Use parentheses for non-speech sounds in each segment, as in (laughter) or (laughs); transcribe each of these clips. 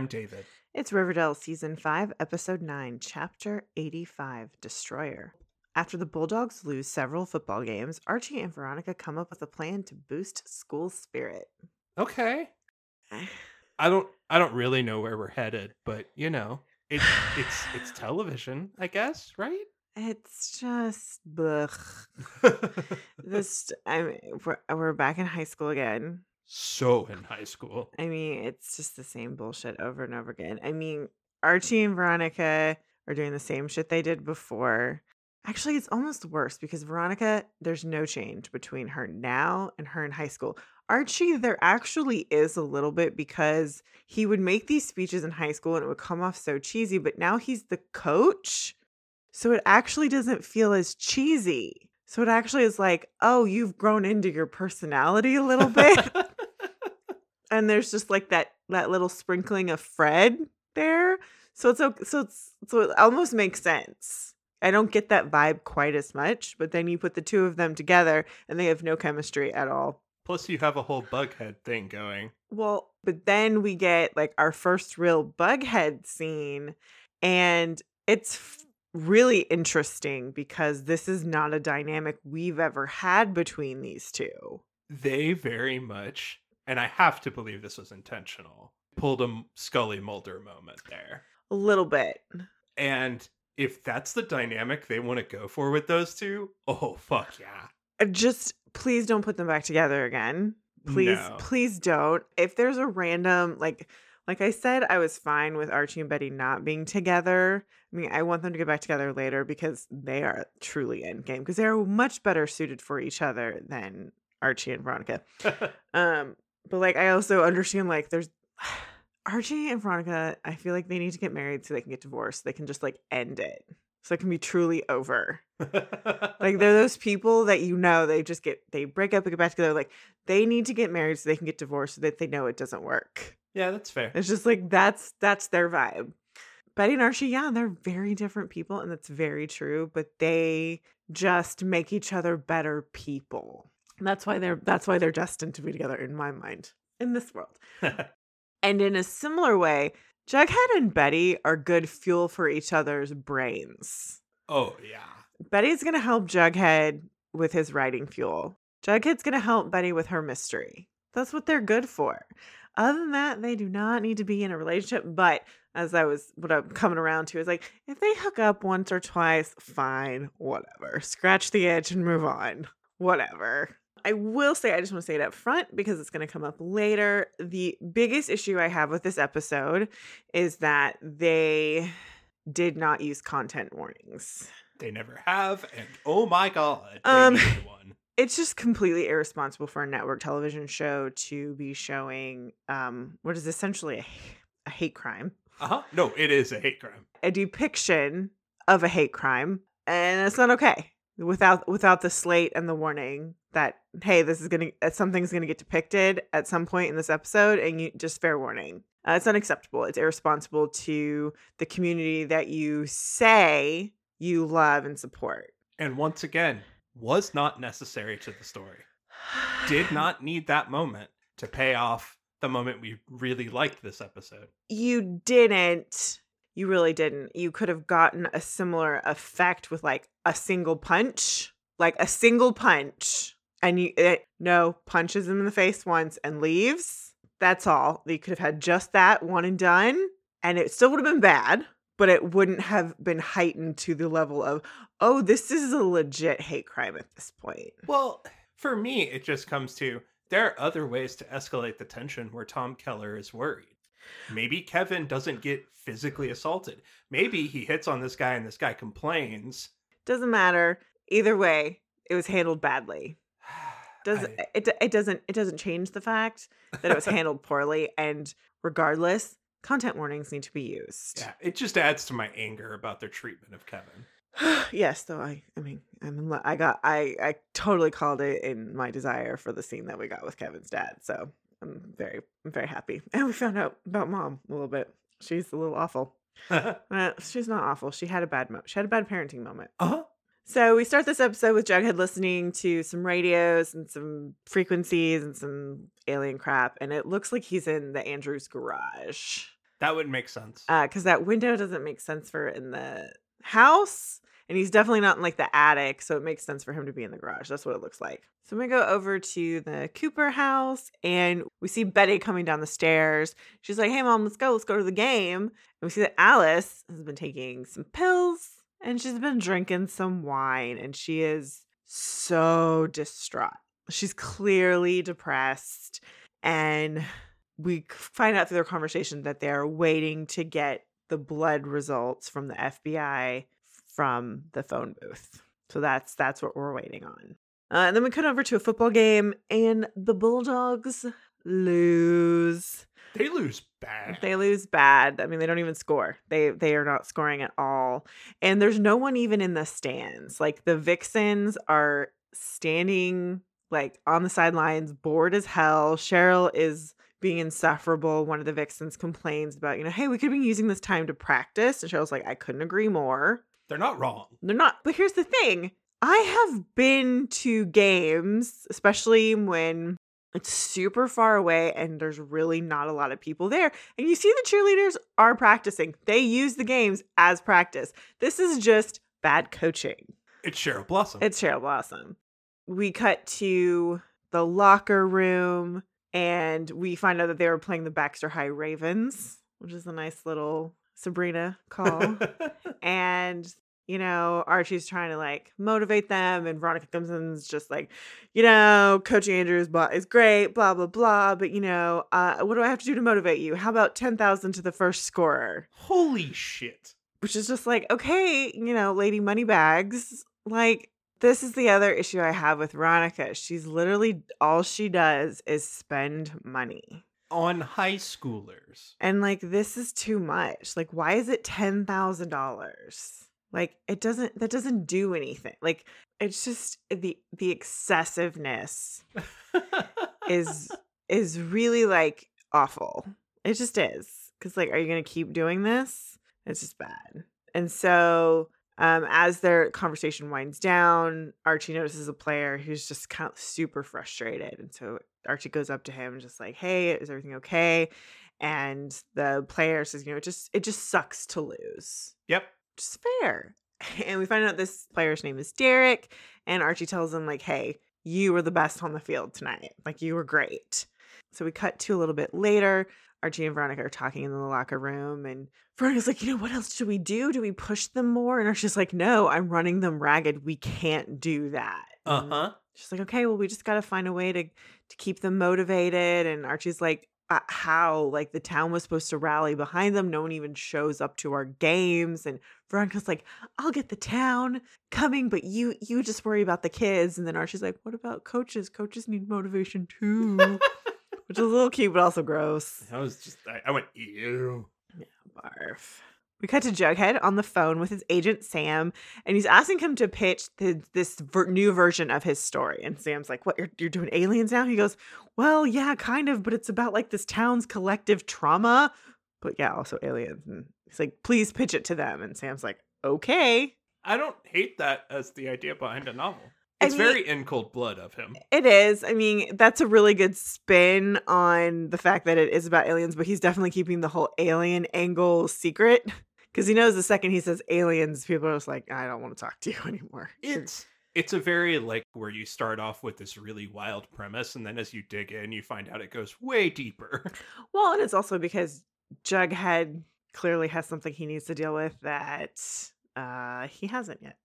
I'm David. It's Riverdale Season 5, Episode 9, Chapter 85 Destroyer. After the Bulldogs lose several football games, Archie and Veronica come up with a plan to boost school spirit. Okay. (sighs) I don't I don't really know where we're headed, but you know, it's it's it's (sighs) television, I guess, right? It's just blech. (laughs) this I mean, we're, we're back in high school again. So in high school. I mean, it's just the same bullshit over and over again. I mean, Archie and Veronica are doing the same shit they did before. Actually, it's almost worse because Veronica, there's no change between her now and her in high school. Archie, there actually is a little bit because he would make these speeches in high school and it would come off so cheesy, but now he's the coach. So it actually doesn't feel as cheesy. So it actually is like, oh, you've grown into your personality a little bit. (laughs) and there's just like that that little sprinkling of Fred there. So it's okay. So it's so it almost makes sense. I don't get that vibe quite as much, but then you put the two of them together and they have no chemistry at all. Plus you have a whole bughead thing going. Well, but then we get like our first real bughead scene, and it's f- really interesting because this is not a dynamic we've ever had between these two. They very much and I have to believe this was intentional. Pulled a Scully Mulder moment there. A little bit. And if that's the dynamic they want to go for with those two, oh fuck yeah. Uh, Just please don't put them back together again. Please, No. please don't. If there's a random like like I said, I was fine with Archie and Betty not being together. I mean, I want them to get back together later because they are truly endgame because they're much better suited for each other than Archie and Veronica. (laughs) Um, but like I also understand like there's (sighs) Archie and Veronica, I feel like they need to get married so they can get divorced. They can just like end it. So it can be truly over. Like they're (laughs) those people that you know they just get they break up and get back together. Like they need to get married so they can get divorced so that they know it doesn't work. yeah, that's fair. It's just like that's that's their vibe. Betty and Archie, yeah, they're very different people, and that's very true. But they just make each other better people. And that's why they're that's why they're destined to be together in my mind in this world. (laughs) And in a similar way, Jughead and Betty are good fuel for each other's brains. oh yeah. Betty's going to help Jughead with his writing fuel. Jughead's going to help Betty with her mystery. That's what they're good for. Other than that, they do not need to be in a relationship. But as I was, what I'm coming around to is like, if they hook up once or twice, fine, whatever. Scratch the itch and move on. Whatever. I will say, I just want to say it up front because it's going to come up later. The biggest issue I have with this episode is that they did not use content warnings. They never have, and oh my god, Um, it's just completely irresponsible for a network television show to be showing um what is essentially a, a hate crime Uh huh. No, it is a hate crime. a depiction of a hate crime and it's not okay without without the slate and the warning that hey this is gonna uh, something's gonna get depicted at some point in this episode and you just fair warning uh, it's unacceptable it's irresponsible to the community that you say you love and support And once again, was not necessary to the story. Did (sighs) not need that moment to pay off the moment we really liked this episode. you didn't you really didn't. You could have gotten a similar effect with like a single punch like a single punch and you it, no punches him in the face once and leaves. That's all. You could have had just that one and done and it still would have been bad but it wouldn't have been heightened to the level of oh this is a legit hate crime at this point. Well, for me, it just comes to there are other ways to escalate the tension where Tom Keller is worried. Maybe Kevin doesn't get physically assaulted. Maybe he hits on this guy and this guy complains. doesn't matter either way it was handled badly (sighs) does I- it it doesn't it doesn't change the fact that it was handled (laughs) poorly and regardless content warnings need to be used yeah, it just adds to my anger about their treatment of Kevin. (sighs) yes though i i mean i'm in lo- i got i i totally called it in my desire for the scene that we got with kevin's dad so i'm very i'm very happy (laughs) and we found out about mom a little bit she's a little awful uh (laughs) uh, she's not awful she had a bad mo- she had a bad parenting moment huh. So we start this episode with Jughead listening to some radios and some frequencies and some alien crap, and it looks like he's in the Andrews garage. That would make sense. Because uh, that window doesn't make sense for in the house, and he's definitely not in like the attic, so it makes sense for him to be in the garage. That's what it looks like. So we go over to the Cooper house, and we see Betty coming down the stairs. She's like, "Hey, mom, let's go. Let's go to the game." And we see that Alice has been taking some pills and she's been drinking some wine and she is so distraught. She's clearly depressed. And we find out through their conversation that they're waiting to get the blood results from the FBI from the phone booth. So that's that's what we're waiting on. Uh, and then we cut over to a football game, and the Bulldogs lose. They lose bad. They lose bad. I mean, they don't even score. They they are not scoring at all. And there's no one even in the stands. Like the Vixens are standing like on the sidelines, bored as hell. Cheryl is being insufferable. One of the Vixens complains about, you know, hey, we could be using this time to practice. And Cheryl's like, I couldn't agree more. They're not wrong. They're not. But here's the thing I have been to games, especially when it's super far away and there's really not a lot of people there. And you see the cheerleaders are practicing. They use the games as practice. This is just bad coaching. It's Cheryl Blossom. It's Cheryl Blossom. We cut to the locker room and we find out that they were playing the Baxter High Ravens, which is a nice little Sabrina call. (laughs) and you know, Archie's trying to like motivate them, and Veronica comes in and is just like, you know, Coach Andrews is great, blah blah blah. But you know, uh, what do I have to do to motivate you? How about ten thousand to the first scorer? Holy shit! Which is just like, okay, you know, Lady Moneybags. Like, this is the other issue I have with Veronica. She's literally all she does is spend money on high schoolers, and like this is too much. Like, why is it ten thousand dollars? Like it doesn't that doesn't do anything. Like it's just the the excessiveness (laughs) is is really like awful. It just is. Cuz like are you going to keep doing this? It's just bad. And so um, as their conversation winds down, Archie notices a player who's just kind of super frustrated. And so Archie goes up to him, just like, "Hey, is everything okay?" And the player says, "You know, it just it just sucks to lose." Yep is fair. (laughs) And we find out this player's name is Derek. And Archie tells him, like, hey, you were the best on the field tonight. Like, you were great. So we cut to a little bit later. Archie and Veronica are talking in the locker room, and Veronica's like, you know, what else should we do? Do we push them more? And Archie's like, no, I'm running them ragged. We can't do that. Uh huh. She's like, okay, well, we just got to find a way to to keep them motivated. And Archie's like, uh, how like the town was supposed to rally behind them. No one even shows up to our games, and Veronica's like, "I'll get the town coming, but you you just worry about the kids." And then Archie's like, "What about coaches? Coaches need motivation too," (laughs) (laughs) which is a little cute but also gross. I was just I, I went ew. Yeah, barf. We cut to Jughead on the phone with his agent Sam, and he's asking him to pitch the, this ver- new version of his story. And Sam's like, "What? You're you're doing aliens now?" He goes, "Well, yeah, kind of, but it's about like this town's collective trauma, but yeah, also aliens." And he's like, "Please pitch it to them." And Sam's like, "Okay." I don't hate that as the idea behind a novel. It's I mean, very in cold blood of him. It is. I mean, that's a really good spin on the fact that it is about aliens, but he's definitely keeping the whole alien angle secret (laughs) because he knows the second he says aliens, people are just like, I don't want to talk to you (laughs) anymore. It's it's a very like where you start off with this really wild premise, and then as you dig in, you find out it goes way deeper. (laughs) Well, and it's also because Jughead clearly has something he needs to deal with that uh, he hasn't yet.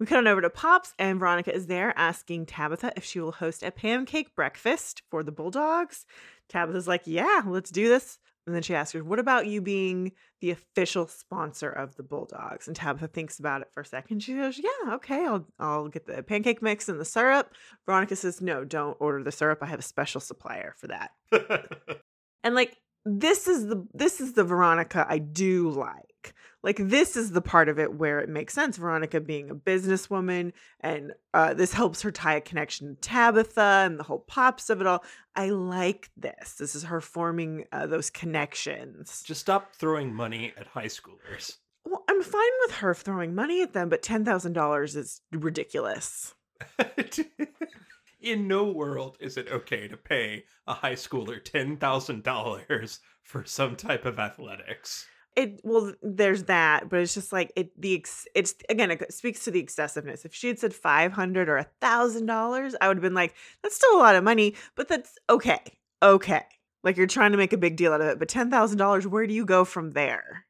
We cut on over to Pops, and Veronica is there asking Tabitha if she will host a pancake breakfast for the Bulldogs. Tabitha's like, Yeah, let's do this. And then she asks her, What about you being the official sponsor of the Bulldogs? And Tabitha thinks about it for a second. She goes, Yeah, okay, I'll I'll get the pancake mix and the syrup. Veronica says, No, don't order the syrup. I have a special supplier for that. (laughs) and like this is the this is the Veronica I do like. Like this is the part of it where it makes sense. Veronica being a businesswoman, and uh, this helps her tie a connection to Tabitha and the whole pops of it all. I like this. This is her forming uh, those connections. Just stop throwing money at high schoolers. Well, I'm fine with her throwing money at them, but $10,000 is ridiculous. (laughs) In no world is it okay to pay a high schooler $10,000 for some type of athletics. It well, there's that, but it's just like it. The ex, it's again, it speaks to the excessiveness. If she had said five hundred or a thousand dollars, I would have been like, that's still a lot of money, but that's okay, okay. Like you're trying to make a big deal out of it, but ten thousand dollars, where do you go from there?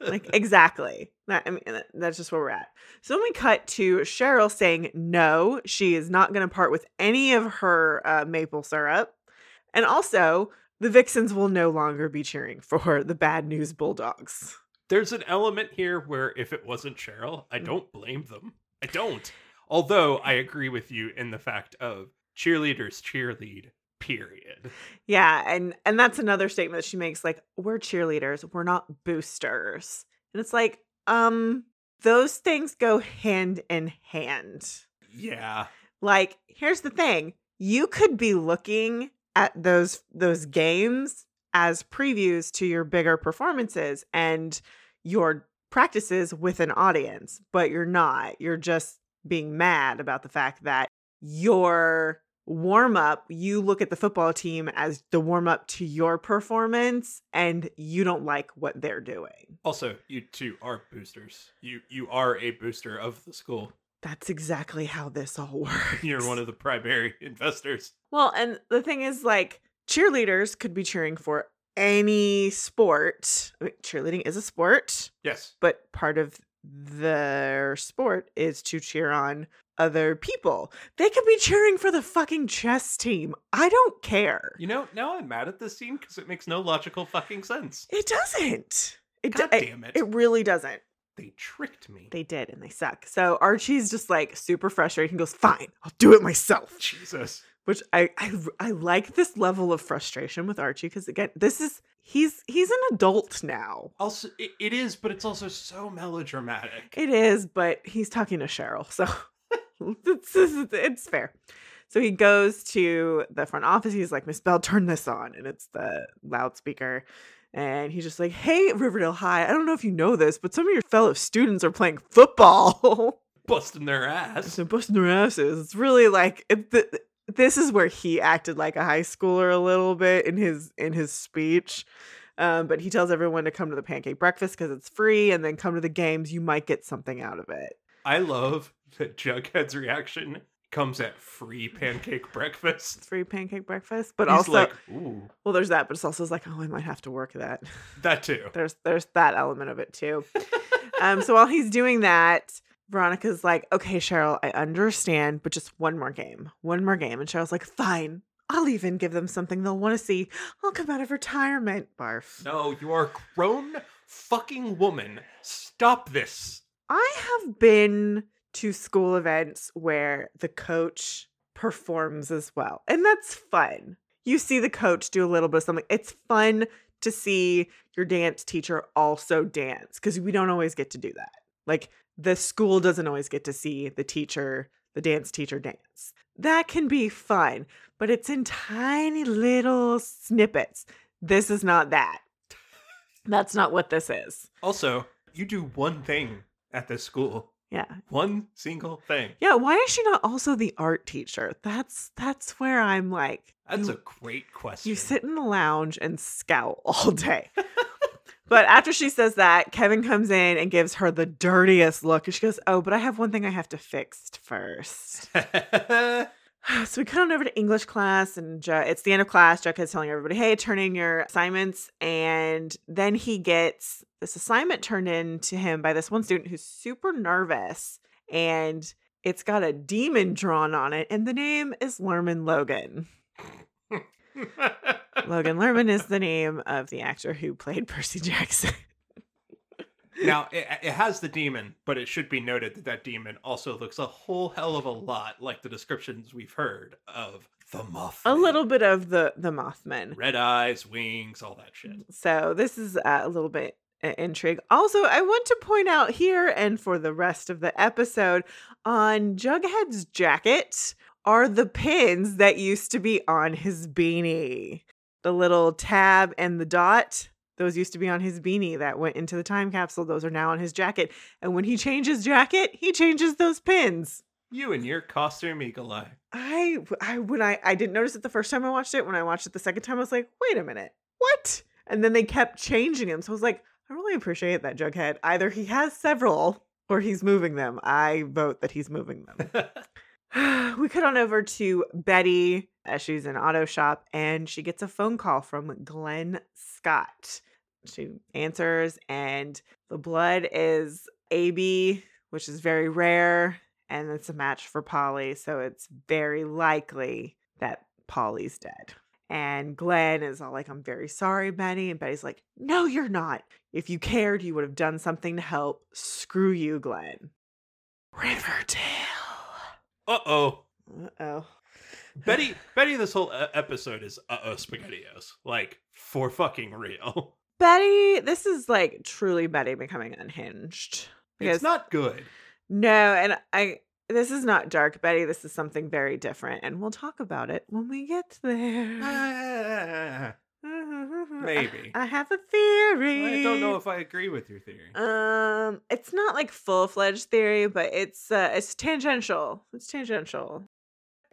like (laughs) exactly that, i mean that's just where we're at so then we cut to cheryl saying no she is not going to part with any of her uh, maple syrup and also the vixens will no longer be cheering for the bad news bulldogs There's an element here where if it wasn't Cheryl, I Mm. don't blame them. I don't. Although I agree with you in the fact of cheerleaders cheerlead, period. yeah and and that's another statement that she makes like we're cheerleaders we're not boosters and it's like um those things go hand in hand Yeah. like here's the thing you could be looking at those those games as previews to your bigger performances and your practices with an audience but you're not you're just being mad about the fact that your warm up you look at the football team as the warm up to your performance and you don't like what they're doing Also, you two are boosters. You you are a booster of the school. That's exactly how this all (laughs) works You're one of the primary (laughs) investors. Well, and the thing is, like, cheerleaders could be cheering for any sport. I mean, cheerleading is a sport, Yes. but part of their sport is to cheer on other people. They could be cheering for the fucking chess team. I don't care. You know, now I'm mad at this scene because it makes no logical fucking sense. It doesn't. It, God damn it. it really doesn't. They tricked me. They did, and they suck. So Archie's just like super frustrated and goes, "Fine, I'll do it myself." Jesus. which I, I I like this level of frustration with Archie because again, this is he's he's an adult now. Also, it, it is, but it's also so melodramatic. It is, but he's talking to Cheryl, so (laughs) it's, it's, it's fair. So he goes to the front office. He's like, Miss Bell, turn this on, and it's the loudspeaker. And he's just like, Hey, Riverdale High, I don't know if you know this, but some of your fellow students are playing football. (laughs) Busting their ass. so busting their asses. It's really like it, th- this is where he acted like a high schooler a little bit in his in his speech. Um, but he tells everyone to come to the pancake breakfast because it's free, and then come to the games. You might get something out of it. I love that (laughs) Jughead's reaction comes at free pancake breakfast. free pancake breakfast, but He's also like, ooh, well, there's that, but it's also like, oh, I might have to work that. (laughs) that too. there's there's that element of it too. (laughs) um, so while he's doing that, Veronica's like, okay, Cheryl, I understand, but just one more game, one more game. And Cheryl's like, fine, I'll even give them something they'll want to see. I'll come out of retirement. Barf. No, you are a grown fucking woman. Stop this. I have been to school events where the coach performs as well, and that's fun. You see the coach do a little bit of something. It's fun to see your dance teacher also dance because we don't always get to do that. Like the school doesn't always get to see the teacher, the dance teacher dance. That can be fun, but it's in tiny little snippets. This is not that. That's not what this is. Also, you do one thing at this school. Yeah. One single thing. Yeah, why is she not also the art teacher? That's that's where I'm like That's you, a great question. you sit in the lounge and scout (laughs) all day. but after she says that, Kevin comes in and gives her the dirtiest look and she goes, "Oh, but I have one thing I have to fix first. (laughs) (sighs) so we cut on over to English class, and it's the end of class. Jughead's telling everybody, "Hey, turn in your assignments." And then he gets this assignment turned in to him by this one student who's super nervous, and it's got a demon drawn on it, and the name is Lerman Logan. (laughs) Logan Lerman is the name of the actor who played Percy Jackson. Now, it, it has the demon, but it should be noted that that demon also looks a whole hell of a lot like the descriptions we've heard of the Mothman. a little bit of the the Mothman. red eyes, wings, all that shit. So this is uh, a little bit uh, intrigue. Also, I want to point out here and for the rest of the episode on Jughead's jacket are the pins that used to be on his beanie. The little tab and the dot. Those used to be on his beanie that went into the time capsule. Those are now on his jacket. And when he changes jacket, he changes those pins. You and your costume eagle eye. I, I when I I didn't notice it the first time I watched it. When I watched it the second time, I was like, wait a minute, what? And then they kept changing him. So I was like, I really appreciate that Jughead. Either he has several or he's moving them. I vote that he's moving them. (laughs) (sighs) we cut on over to Betty as she's in auto shop and she gets a phone call from Glenn Scott. She answers and the blood is AB, which is very rare and it's a match for Polly, so it's very likely that Polly's dead. And Glenn is all like, I'm very sorry, Betty. And Betty's like, No, you're not. If you cared, you would have done something to help. Screw you, Glenn. Riverdale. Uh oh. Uh oh. Betty, (laughs) Betty, this whole uh, episode is uh oh spaghettios, like for fucking real. (laughs) Betty, this is like truly Betty becoming unhinged. It's not good. no, and I this is not dark Betty. This is something very different, and we'll talk about it when we get there. Ah, Maybe. I, I have a theory. I don't know if I agree with your theory. Um, it's not like full fledged theory, but it's uh, it's tangential. It's tangential.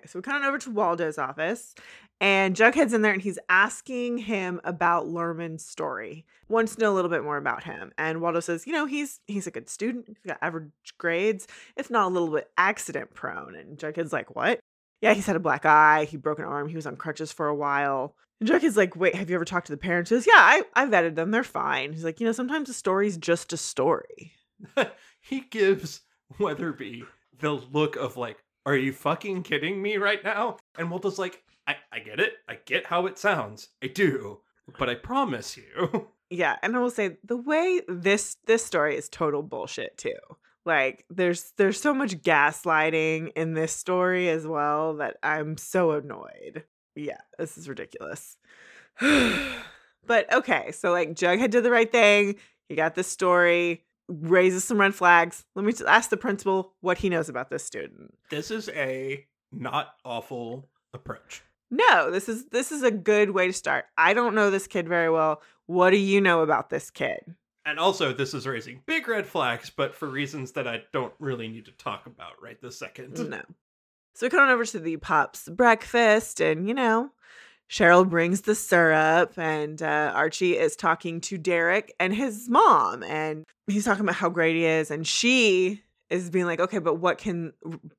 So we come on over to Waldo's office, and Jughead's in there, and he's asking him about Lerman's story. Wants to know a little bit more about him. And Waldo says, you know, he's he's a good student. He's got average grades, if not a little bit accident prone. And Jughead's like, what? Yeah, he's had a black eye. He broke an arm. He was on crutches for a while. And Jack is like, wait, have you ever talked to the parents? He goes, yeah, I, I vetted them. They're fine. He's like, you know, sometimes a story's just a story. (laughs) he gives Weatherby the look of like, "Are you fucking kidding me right now?" And Waldo's like, "I, I get it. I get how it sounds. I do, but I promise you." (laughs) Yeah, and I will say the way this this story is total bullshit too. Like there's there's so much gaslighting in this story as well that I'm so annoyed. Yeah, this is ridiculous. (sighs) but okay, so like Jughead did the right thing. He got this story, raises some red flags. Let me just ask the principal what he knows about this student. this is a not awful approach. No, this is this is a good way to start. I don't know this kid very well. What do you know about this kid? And also, this is raising big red flags, but for reasons that I don't really need to talk about right this second. No. So we come on over to the Pops breakfast, and you know, Cheryl brings the syrup, and uh, Archie is talking to Derek and his mom, and he's talking about how great he is, and she is being like, okay, but what can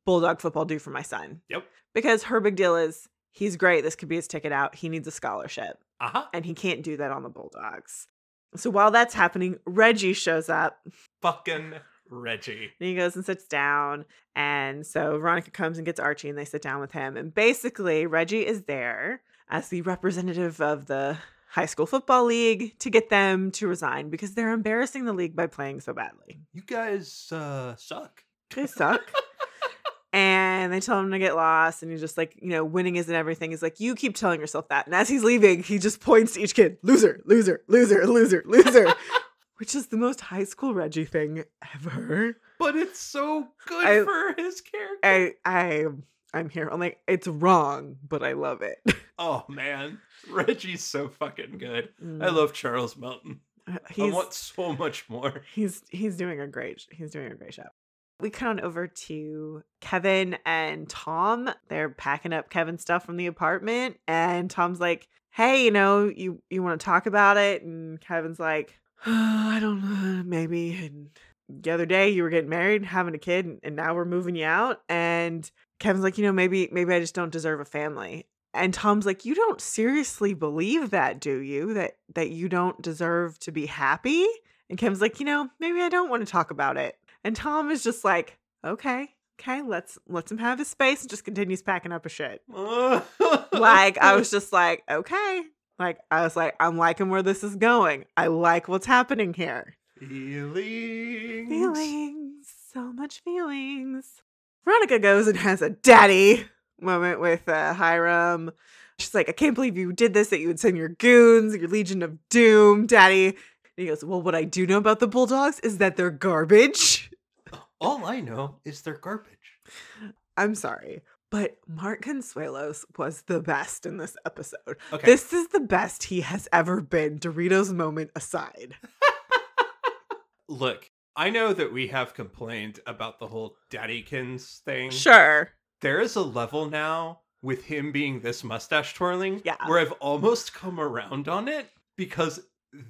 Bulldog football do for my son? Yep. Because her big deal is he's great. This could be his ticket out. He needs a scholarship, Uh huh. and he can't do that on the Bulldogs. So while that's happening, Reggie shows up Fucking Reggie. and he goes and sits down. And so Veronica comes and gets Archie and they sit down with him. And basically, Reggie is there as the representative of the high school football league to get them to resign because they're embarrassing the league by playing so badly. You guys uh, suck. They suck. (laughs) and they tell him to get lost. And he's just like, you know, winning isn't everything. He's like, you keep telling yourself that. And as he's leaving, he just points to each kid loser, loser, loser, loser, loser. (laughs) Which is the most high school Reggie thing ever. But it's so good I- for his character. I I I'm here. I'm like, it's wrong, but I love it. (laughs) oh man, Reggie's so fucking good. I Mm. love Charles Melton. I he's want so much more. he's he's doing a great he's doing a great job. We cut on over to Kevin and Tom. They're packing up Kevin's stuff from the apartment, and Tom's like, "Hey, you know, you you want to talk about it?" And Kevin's like, (sighs) "I don't know, maybe." And the other day, you were getting married, having a kid, and- and now we're moving you out. And Kevin's like, "You know, maybe maybe I just don't deserve a family." And Tom's like, "You don't seriously believe that, do you? That that you don't deserve to be happy?" And Kevin's like, "You know, maybe I don't want to talk about it." And Tom is just like, "Okay, okay, let's let's him have his space," and just continues packing up a shit. Like I was (laughs) just like, "Okay." Like I was like, "I'm liking where this is going. I like what's happening here." feelings. Feelings, so much feelings. Veronica goes and has a daddy moment with uh, Hiram. She's like, I can't believe you did this, that you would send your goons, your Legion of Doom, daddy. And he goes, Well, what I do know about the Bulldogs is that they're garbage. All I know is they're garbage. I'm sorry. But Mark Consuelos was the best in this episode. Okay. This is the best he has ever been, Doritos moment aside. (laughs) Look, I know that we have complained about the whole daddykins thing. Sure. There is a level now with him being this mustache twirling Yeah. where I've almost come around on it because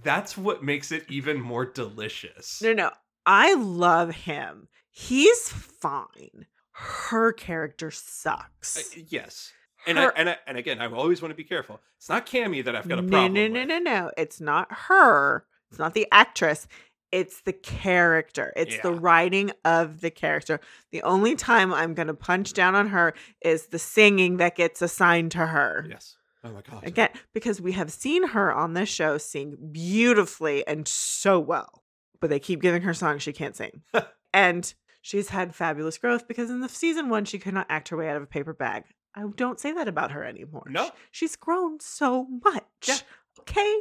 that's what makes it even more delicious. No, no. I love him. He's fine. Her character Uh, sucks. yes. And I, and I, and again, I always want to be careful. It's not Cammy that I've got a no, problem no, no, with. no, no. It's not her. It's not the actress. It's the character. It's the writing of the character. The only time I'm going to punch down on her is the singing that gets assigned to her. Yes. Oh my god. Again, because we have seen her on this show sing beautifully and so well, but they keep giving her songs she can't sing. (laughs) and she's had fabulous growth because in the season one, she could not act her way out of a paper bag. I don't say that about her anymore. No. She's grown so much. Yeah. Okay.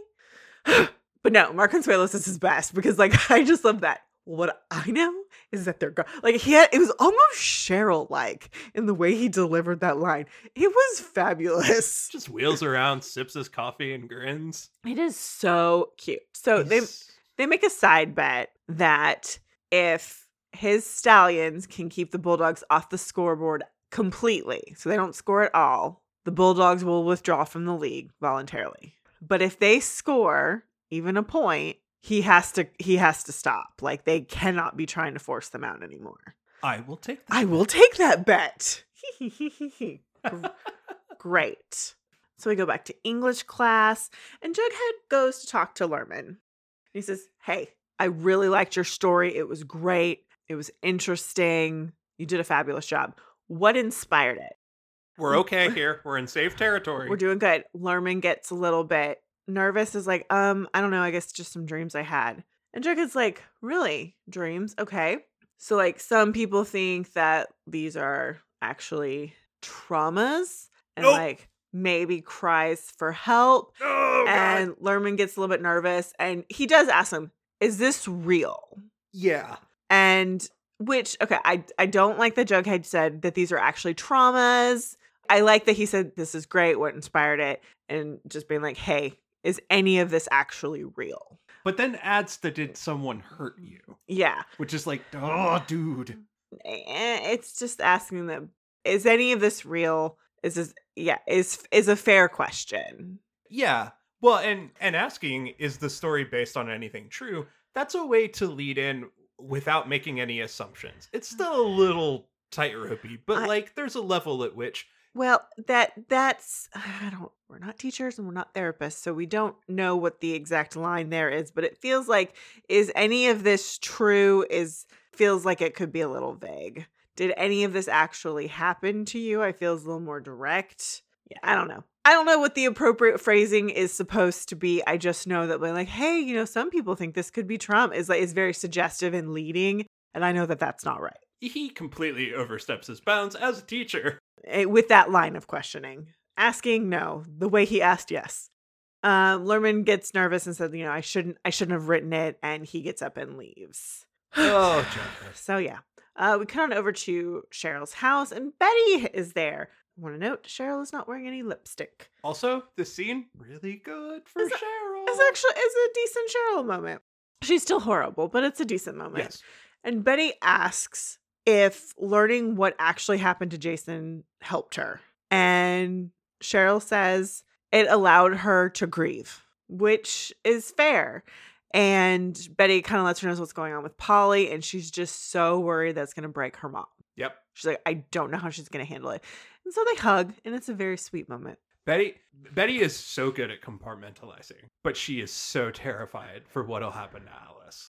(gasps) but no, Mark Consuelos is his best because, like, (laughs) I just love that. What I know is that they're go- like he had it was almost Cheryl like in the way he delivered that line. It was fabulous. Just wheels around, sips his coffee, and grins. It is so cute. So they they make a side bet that if his stallions can keep the bulldogs off the scoreboard completely, so they don't score at all, the bulldogs will withdraw from the league voluntarily. But if they score even a point, he has to he has to stop. Like they cannot be trying to force them out anymore. I will take that. I will take that bet. (laughs) Gr- Great. So we go back to English class, and Jughead goes to talk to Lerman. He says, Hey, I really liked your story. It was great. It was interesting. You did a fabulous job. What inspired it? We're (laughs) okay here. We're in safe territory. We're doing good. Lerman gets a little bit nervous, is like, um, I don't know, I guess just some dreams I had. And Jughead's like, Really? Dreams? Okay. So, like, some people think that these are actually traumas and, Nope. like, maybe cries for help. oh, God. and Lerman gets a little bit nervous and he does ask him, Is this real? yeah. And which, okay, I, I don't like that Jughead said that these are actually traumas. I like that he said this is great, what inspired it, and just being like, hey, is any of this actually real? But then adds the did someone hurt you? Yeah. Which is like, oh, dude. Eh, It's just asking them, is any of this real? Is this yeah, is is a fair question. Yeah. Well, and and asking is the story based on anything true? That's a way to lead in without making any assumptions. It's still a little tightropey, but I- like there's a level at which Well, that that's (sighs) I don't we're not teachers and we're not therapists, so we don't know what the exact line there is, but it feels like is any of this true is feels like it could be a little vague. Did any of this actually happen to you? I feel it's a little more direct. Yeah, I don't know. I don't know what the appropriate phrasing is supposed to be. I just know that we're like, hey, you know, some people think this could be trauma is like is very suggestive and leading, and I know that that's not right. he completely oversteps his bounds as a teacher. eh, with that line of questioning. Asking no, the way he asked yes. Um, Lerman gets nervous and says, "You know, I shouldn't, I shouldn't have written it," and he gets up and leaves. Oh, (sighs) so yeah, uh, we come on over to Cheryl's house, and Betty is there. Want to note Cheryl is not wearing any lipstick. Also, this scene really good for Is it- Cheryl. It's actually is a decent Cheryl moment. She's still horrible, but it's a decent moment. yes. And Betty asks if learning what actually happened to Jason helped her. And Cheryl says it allowed her to grieve, which is fair. And Betty kind of lets her know what's going on with Polly, and she's just so worried that's going to break her mom. Yep. She's like, I don't know how she's going to handle it. And so they hug, and it's a very sweet moment. Betty Betty is so good at compartmentalizing, but she is so terrified for what'll happen to Alice.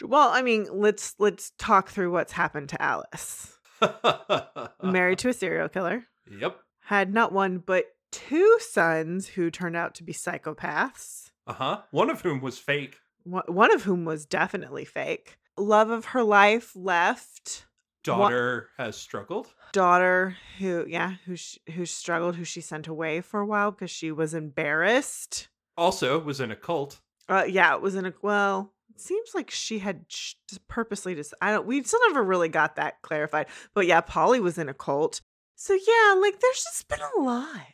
Well, I mean, let's let's talk through what's happened to Alice. (laughs) Married to a serial killer. Yep. had not one but two sons who turned out to be psychopaths. Uh-huh. One of whom was fake. One one of whom was definitely fake. Love of her life left. Daughter has struggled. Daughter who, yeah, who sh- who struggled, who she sent away for a while because she was embarrassed. Also was in a cult. Uh, yeah, it was in a well. It seems like she had sh- purposely just. I don't. We still never really got that clarified. But yeah, Polly was in a cult. So yeah, like there's just been a lot.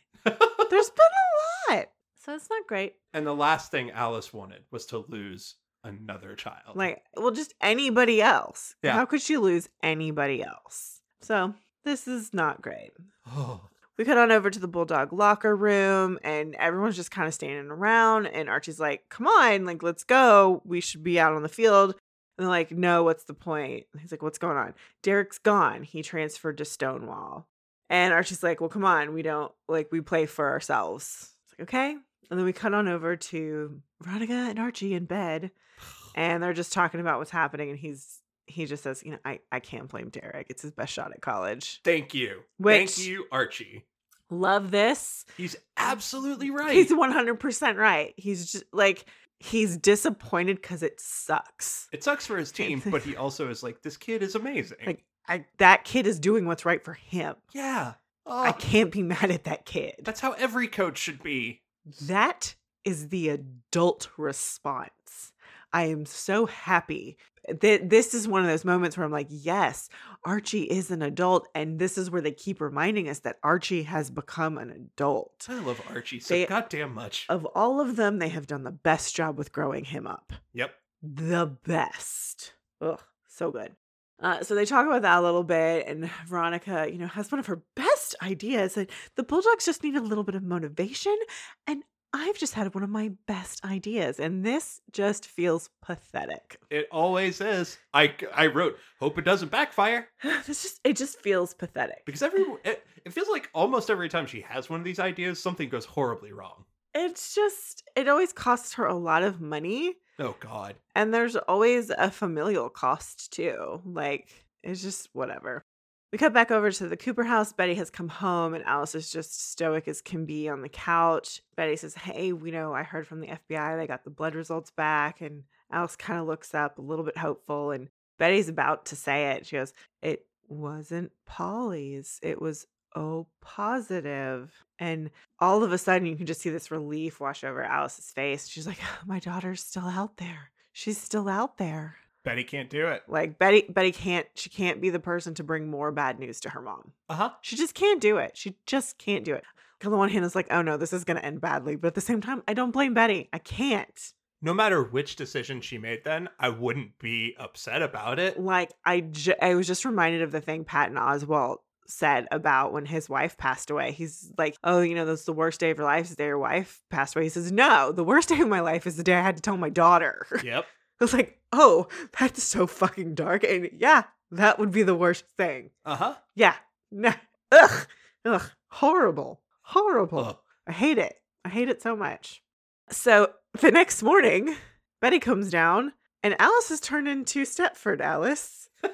There's (laughs) been a lot. So it's not great. and the last thing Alice wanted was to lose another child. Like, well, just anybody else. Yeah. How could she lose anybody else? So this is not great. oh, We cut on over to the bulldog locker room, and everyone's just kind of standing around. And Archie's like, "Come on, like let's go. We should be out on the field." And they're like, "No, what's the point?" He's like, "What's going on?" Derek's gone. He transferred to Stonewall. And Archie's like, "Well, come on. We don't like we play for ourselves." It's like, "Okay." And then we cut on over to Veronica and Archie in bed, (sighs) and they're just talking about what's happening. And he's he just says, "You know, I I can't blame Derek. It's his best shot at college." thank you. Which- Thank you, Archie. Love this. He's absolutely right. He's 100% right. He's just like, he's disappointed because it sucks. it sucks for his team, but he (laughs) also is like, this kid is amazing. Like, I, that kid is doing what's right for him. yeah. I Oh, can't be mad at that kid. that's how every coach should be. That is the adult response. I am so happy. that This is one of those moments where I'm like, yes, Archie is an adult. And this is where they keep reminding us that Archie has become an adult. I love Archie so They- goddamn much. Of all of them, they have done the best job with growing him up. yep. the best. Ugh, so good. Uh, so they talk about that a little bit, and Veronica, you know, has one of her best ideas that the Bulldogs just need a little bit of motivation, and I've just had one of my best ideas, and this just feels pathetic. It always is. I I wrote, hope it doesn't backfire. (sighs) this just it just feels pathetic. Because every it, it feels like almost every time she has one of these ideas, something goes horribly wrong. It's just it always costs her a lot of money, Oh God. And there's always a familial cost too. Like, it's just whatever. We cut back over to the Cooper house. Betty has come home and Alice is just stoic as can be on the couch. Betty says, Hey, you know, I heard from the FBI they got the blood results back. And Alice kind of looks up a little bit hopeful. And Betty's about to say it. She goes, It wasn't Polly's. It was O positive. And all of a sudden, you can just see this relief wash over Alice's face. She's like, My daughter's still out there. She's still out there. Betty can't do it. Like Betty, Betty can't. She can't be the person to bring more bad news to her mom. Uh huh. She just can't do it. She just can't do it. On the one hand, it's like, oh no, this is going to end badly. But at the same time, I don't blame Betty. I can't. No matter which decision she made, then I wouldn't be upset about it. Like I, ju- I was just reminded of the thing Patton Oswalt said about when his wife passed away. He's like, oh, you know, that's the worst day of your life is the day your wife passed away. He says, no, the worst day of my life is the day I had to tell my daughter. Yep. I was like, oh, that's so fucking dark. And yeah, that would be the worst thing. Uh huh. Yeah. Nah. Ugh. Ugh. Horrible. Horrible. Ugh. I hate it. I hate it so much. So the next morning, Betty comes down and Alice has turned into Stepford Alice. (laughs)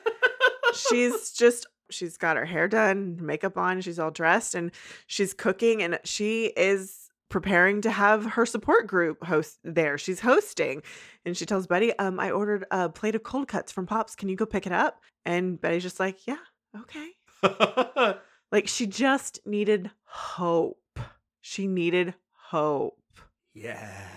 she's just she's got her hair done, makeup on, she's all dressed and she's cooking and she is preparing to have her support group host there. She's hosting. And she tells Betty, um, I ordered a plate of cold cuts from Pops. Can you go pick it up? And Betty's just like, Yeah, okay. (laughs) Like she just needed hope. She needed hope. yeah.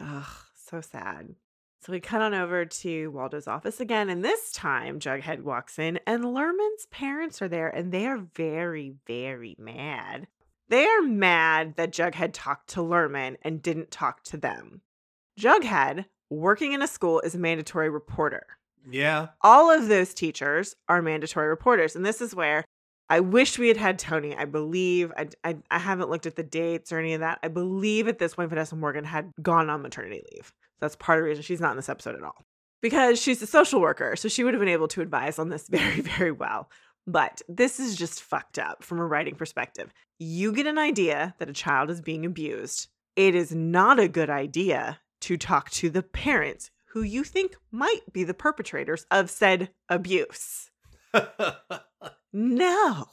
Ugh, so sad. So we cut on over to Waldo's office again, and this time Jughead walks in, and Lerman's parents are there, and they are very, very mad. They are mad that Jughead talked to Lerman and didn't talk to them. Jughead, working in a school, is a mandatory reporter. Yeah. all of those teachers are mandatory reporters and this is where i wish we had had toni. I believe I, I, I haven't looked at the dates or any of that. I believe at this point vanessa morgan had gone on maternity leave. That's part of the reason she's not in this episode at all. Because she's a social worker so she would have been able to advise on this (laughs) very very well. But this is just fucked up from a writing perspective you get an idea that a child is being abused it is not a good idea to talk to the parents who you think might be the perpetrators of said abuse. (laughs) No,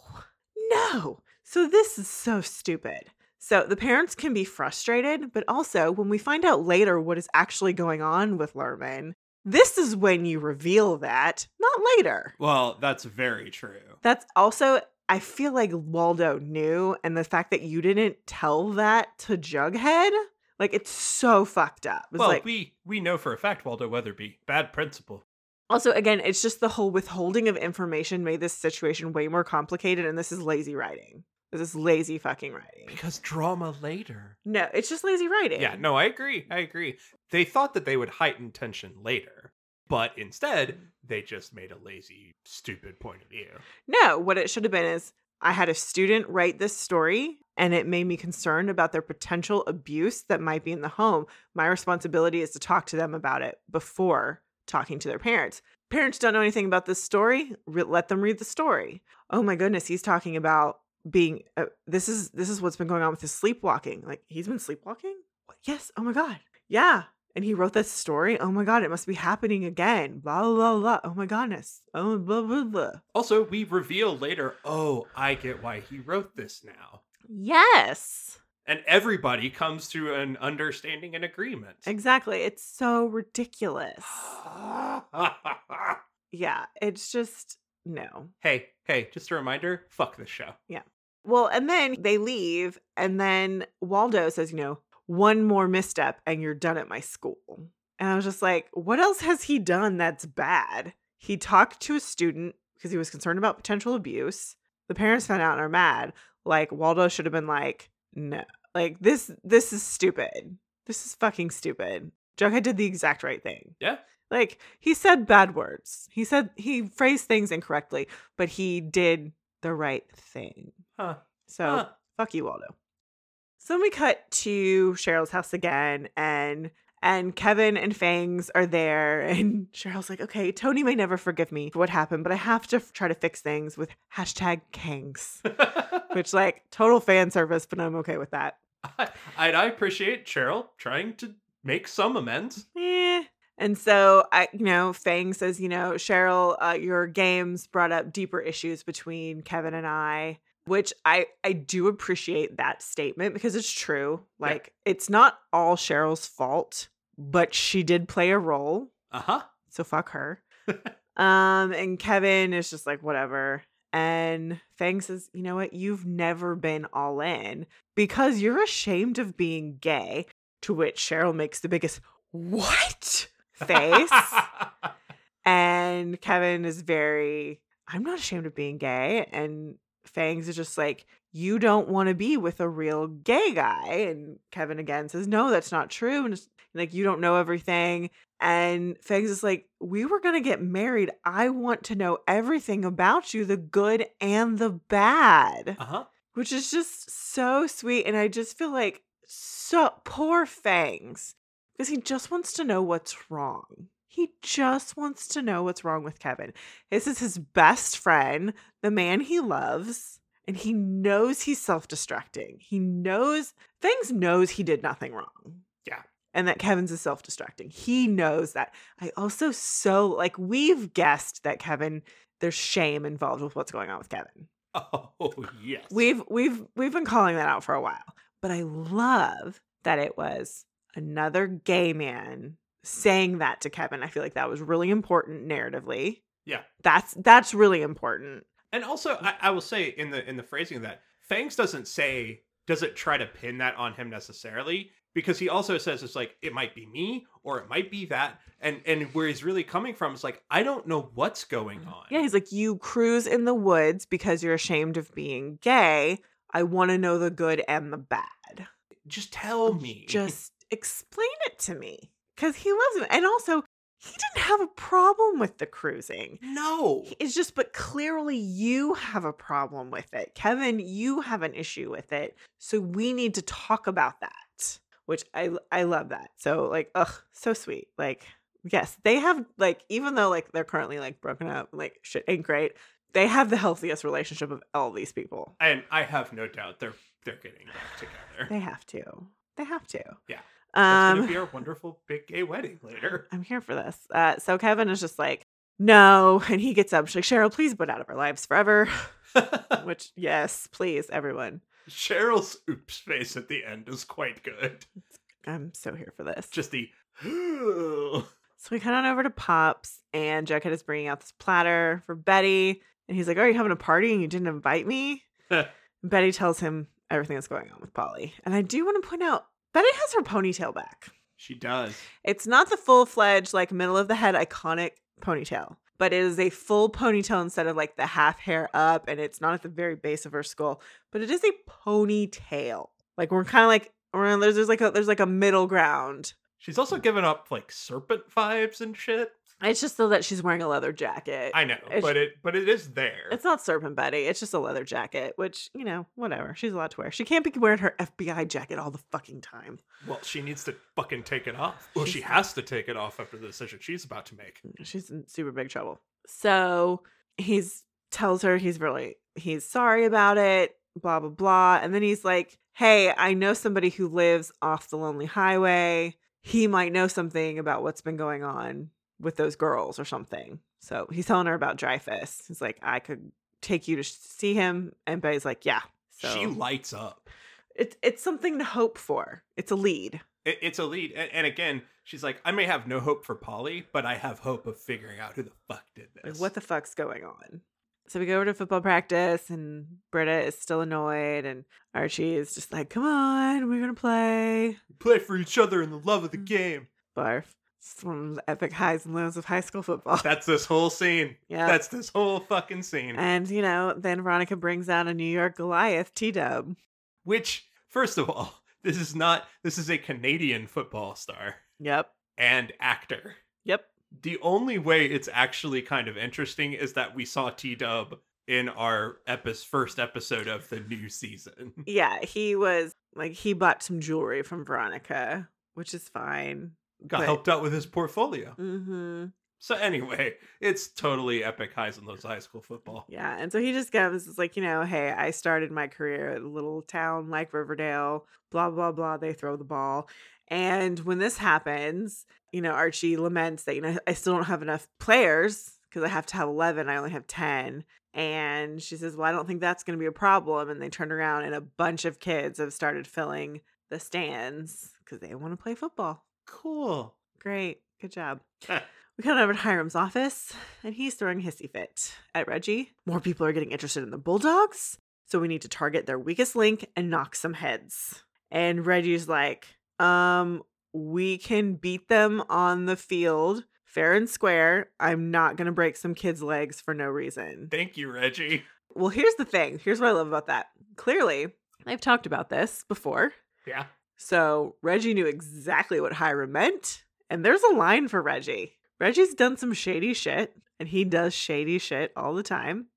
no. So this is so stupid. So the parents can be frustrated, but also when we find out later what is actually going on with Lerman, this is when you reveal that, not later. well, that's very true. That's also, I feel like Waldo knew, and the fact that you didn't tell that to Jughead, like it's so fucked up. It's well, like, we we know for a fact Waldo Weatherby bad principal. Also, again, it's just the whole withholding of information made this situation way more complicated, and this is lazy writing. This is lazy fucking writing. Because drama later. No, it's just lazy writing. Yeah, no, I agree. I agree. They thought that they would heighten tension later, but instead, they just made a lazy, stupid point of view. No, what it should have been is I had a student write this story and it made me concerned about their potential abuse that might be in the home. My responsibility is to talk to them about it before talking to their parents. Parents don't know anything about this story. Re- let them read the story. Oh my goodness, he's talking about being uh, this is this is what's been going on with his sleepwalking. Like he's been sleepwalking? Yes. Oh my god. Yeah. And he wrote this story. Oh my god, it must be happening again. Blah blah blah. Oh my goodness. Oh blah blah blah. Also, we reveal later, oh, I get why he wrote this now. Yes. And everybody comes to an understanding and agreement. Exactly. It's so ridiculous. (laughs) Yeah, it's just no. hey, hey, just a reminder, fuck this show. Yeah. Well, and then they leave, and then Waldo says, you know, one more misstep and you're done at my school. And I was just like, what else has he done that's bad? He talked to a student because he was concerned about potential abuse. The parents found out and are mad. Like Waldo should have been like, no. Like this this is stupid. This is fucking stupid. Jughead did the exact right thing. Yeah. Like he said bad words. He said he phrased things incorrectly, but he did the right thing. Huh. So Huh. fuck you, Waldo. So then we cut to Cheryl's house again, and and Kevin and Fangs are there, (laughs) and Cheryl's like, "Okay, Toni may never forgive me for what happened, but I have to f- try to fix things with hashtag Kangs." (laughs) Which, like, total fan service, but I'm okay with that. (laughs) I, I appreciate Cheryl trying to make some amends. Eh. And so I, you know, Fang says, you know, Cheryl, uh, your games brought up deeper issues between Kevin and I, which I I do appreciate that statement because it's true. Yeah. Like it's not all Cheryl's fault, but she did play a role. Uh huh. So fuck her. (laughs) um, and Kevin is just like whatever. And Fang says, you know what? You've never been all in because you're ashamed of being gay. To which Cheryl makes the biggest what face. (laughs) and Kevin is very, I'm not ashamed of being gay. And Fangs is just like, you don't want to be with a real gay guy. And Kevin again says, no, that's not true. And it's like, you don't know everything. And Fangs is like, we were going to get married. I want to know everything about you, the good and the bad uh huh. which is just so sweet. And I just feel like so poor Fangs because he just wants to know what's wrong. He just wants to know what's wrong with Kevin. This is his best friend, the man he loves, and he knows he's self destructing. He knows, Fangs knows he did nothing wrong. Yeah. And that Kevin's is self destructing. He knows that. I also so, like, we've guessed that Kevin, there's shame involved with what's going on with Kevin. (laughs) Oh yes. We've we've we've been calling that out for a while. But I love that it was another gay man saying that to Kevin. I feel like that was really important narratively. Yeah. That's that's really important. And also, I, I will say in the in the phrasing of that, Fangs doesn't say doesn't try to pin that on him necessarily because he also says it's like it might be me or it might be that, and and where he's really coming from is like I don't know what's going mm-hmm. on. Yeah, he's like, you cruise in the woods because you're ashamed of being gay. I want to know the good and the bad. just tell me. Just explain it to me. Because he loves him. And also, he didn't have a problem with the cruising. no. It's just, but clearly you have a problem with it. Kevin, you have an issue with it. So we need to talk about that, which I I love that. So like, ugh, so sweet. Like, yes, they have like, even though like they're currently like broken up, like shit ain't great. They have the healthiest relationship of all these people. And I have no doubt they're they're getting back together. They have to. They have to. Yeah. Um gonna be our wonderful big gay wedding later. I'm here for this. Uh, so Kevin is just like, no. And he gets up. She's like, Cheryl, please put out of our lives forever. (laughs) Which, yes, please, everyone. Cheryl's oops face at the end is quite good. I'm so here for this. Just the So we cut on over to Pops, and Jughead is bringing out this platter for Betty. And he's like, Are you having a party and you didn't invite me? (laughs) Betty tells him everything that's going on with Polly. And I do want to point out, Betty has her ponytail back. she does. It's not the full fledged, like middle of the head iconic ponytail, but it is a full ponytail instead of like the half hair up, and it's not at the very base of her skull, but it is a ponytail. Like we're kind of like we're there's, there's like a there's like a middle ground. She's also given up like serpent vibes and shit. It's just so that she's wearing a leather jacket. I know, It's- but it but it is there. It's not Serpent Betty. It's just a leather jacket, which, you know, whatever. She's allowed to wear. She can't be wearing her FBI jacket all the fucking time. Well, she needs to fucking take it off. Well, she has to take it off after the decision she's about to make. Mm, she's in super big trouble. So he's tells her he's really he's sorry about it, blah blah blah. And then he's like, Hey, I know somebody who lives off the lonely highway. He might know something about what's been going on with those girls or something. So he's telling her about Dreyfus. He's like, I could take you to see him. And Betty's like, Yeah. So She lights up. it's it's something to hope for. It's a lead. It, it's a lead, and, and again, she's like, I may have no hope for Polly, but I have hope of figuring out who the fuck did Like, this. what the fuck's going on? So we go over to football practice, and Britta is still annoyed, and Archie is just like, "Come on, we're gonna play." play for each other in the love of the Mm. game? Barf. Of the epic highs and lows of high school football. That's this whole scene. (laughs) Yeah. That's this whole fucking scene. And you know, then Veronica brings out a New York Goliath T Dub. Which, first of all, (laughs) this is not. This is a Canadian football star Yep. and actor. Yep. The only way it's actually kind of interesting is that we saw T Dub in our epi- first episode of the new season. Yeah, he was like he bought some jewelry from Veronica, which is fine. Got But- helped out with his portfolio. Mm-hmm. So anyway, it's totally epic highs and lows of high school football. Yeah, and so he just goes, it's like, you know, hey, I started my career at a little town like Riverdale, blah, blah, blah. They throw the ball. And when this happens, you know, Archie laments that, you know, I still don't have enough players because I have to have 11. I only have 10. And she says, well, I don't think that's going to be a problem. And they turn around and a bunch of kids have started filling the stands because they want to play football. Cool. Great. Good job. (laughs) We cut over to Hiram's office, and he's throwing a hissy fit at Reggie. More people are getting interested in the Bulldogs, so we need to target their weakest link and knock some heads. And Reggie's like, um, we can beat them on the field, fair and square. I'm not gonna break some kids' legs for no reason. Thank you, Reggie. Well, here's the thing. Here's what I love about that. Clearly, I've talked about this before. Yeah. So Reggie knew exactly what Hiram meant, and there's a line for Reggie. Reggie's done some shady shit, and he does shady shit all the time.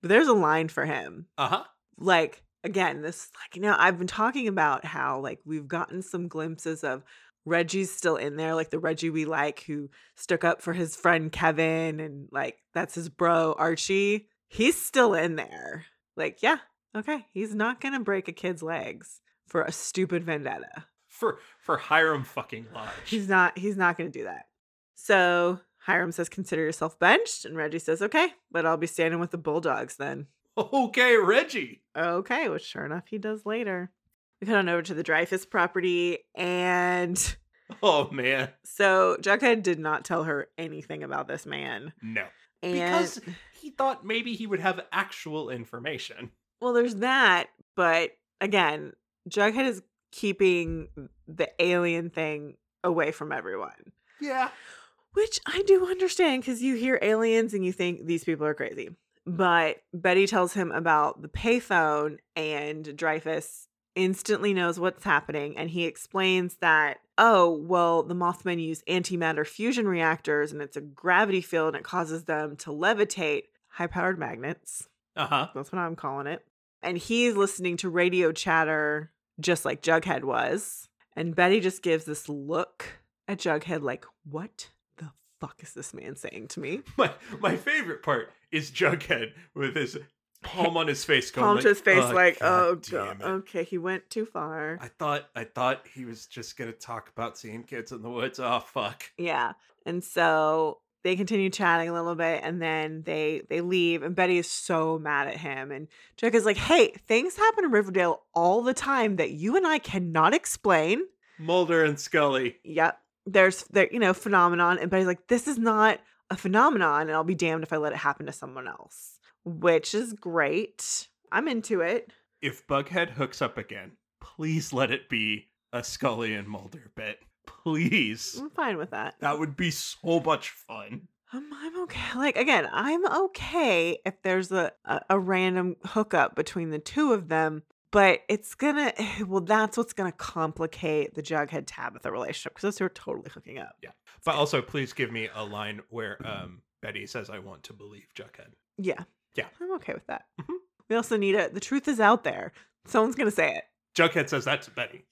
But there's a line for him. Uh huh. Like, again, this, like, you know, I've been talking about how, like, we've gotten some glimpses of Reggie's still in there, like the Reggie we like who stuck up for his friend Kevin, and, like, that's his bro, Archie. He's still in there. Like, yeah, okay, he's not gonna break a kid's legs for a stupid vendetta. For for Hiram fucking Lodge. He's not he's not going to do that. So Hiram says consider yourself benched and Reggie says okay, but I'll be standing with the Bulldogs then. Okay, Reggie. Okay, which sure enough he does later. We head on over to the Dreyfus property and (laughs) Oh man. so Jughead did not tell her anything about this man. No. And Because he thought maybe he would have actual information. well there's that, but again, Jughead is keeping the alien thing away from everyone. Yeah. Which I do understand because you hear aliens and you think these people are crazy. But Betty tells him about the payphone, and Dreyfus instantly knows what's happening. And he explains that, oh, well, the Mothman use antimatter fusion reactors, and it's a gravity field, and it causes them to levitate high powered magnets. Uh-huh. That's what I'm calling it. And he's listening to radio chatter just like Jughead was. And Betty just gives this look at Jughead like, what the fuck is this man saying to me? (laughs) My my favorite part is Jughead with his palm (laughs) on his face going Palm like, to his face, "Oh, like, oh god, okay, he went too far. I thought I thought he was just gonna talk about seeing kids in the woods. Oh fuck. Yeah. And so they continue chatting a little bit and then they they leave and Betty is so mad at him and Jughead's like, "Hey, things happen in Riverdale all the time that you and I cannot explain." Mulder and Scully. yep there's there you know phenomenon and betty's like this is not a phenomenon and i'll be damned if i let it happen to someone else which is great i'm into it If Bughead hooks up again, please let it be a Scully and Mulder bit. Please. i'm fine with that That would be so much fun. Um, I'm okay. Like again, I'm okay if there's a, a a random hookup between the two of them, but it's gonna (sighs) well, that's what's gonna complicate the Jughead Tabitha relationship because those two are totally hooking up. Yeah, but also, please give me a line where um, Betty says, "I want to believe Jughead." Yeah, Yeah. I'm okay with that. Mhm. We also need it. The truth is out there. Someone's gonna say it. Jughead says that to Betty.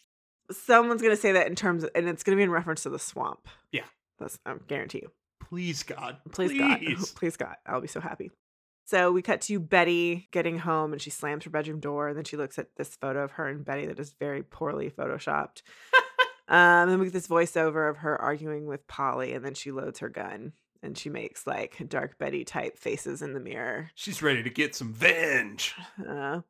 Someone's gonna say that in terms, of, and it's gonna be in reference to the swamp. Yeah. that's I guarantee you. Please, God, Please, God. please. (laughs) Please God. I'll be so happy. So we cut to Betty getting home and she slams her bedroom door. And then she looks at this photo of her and Betty that is very poorly photoshopped. (laughs) um, then we get this voiceover of her arguing with Polly. And then she loads her gun and she makes like dark Betty type faces in the mirror. She's ready to get some venge. Uh,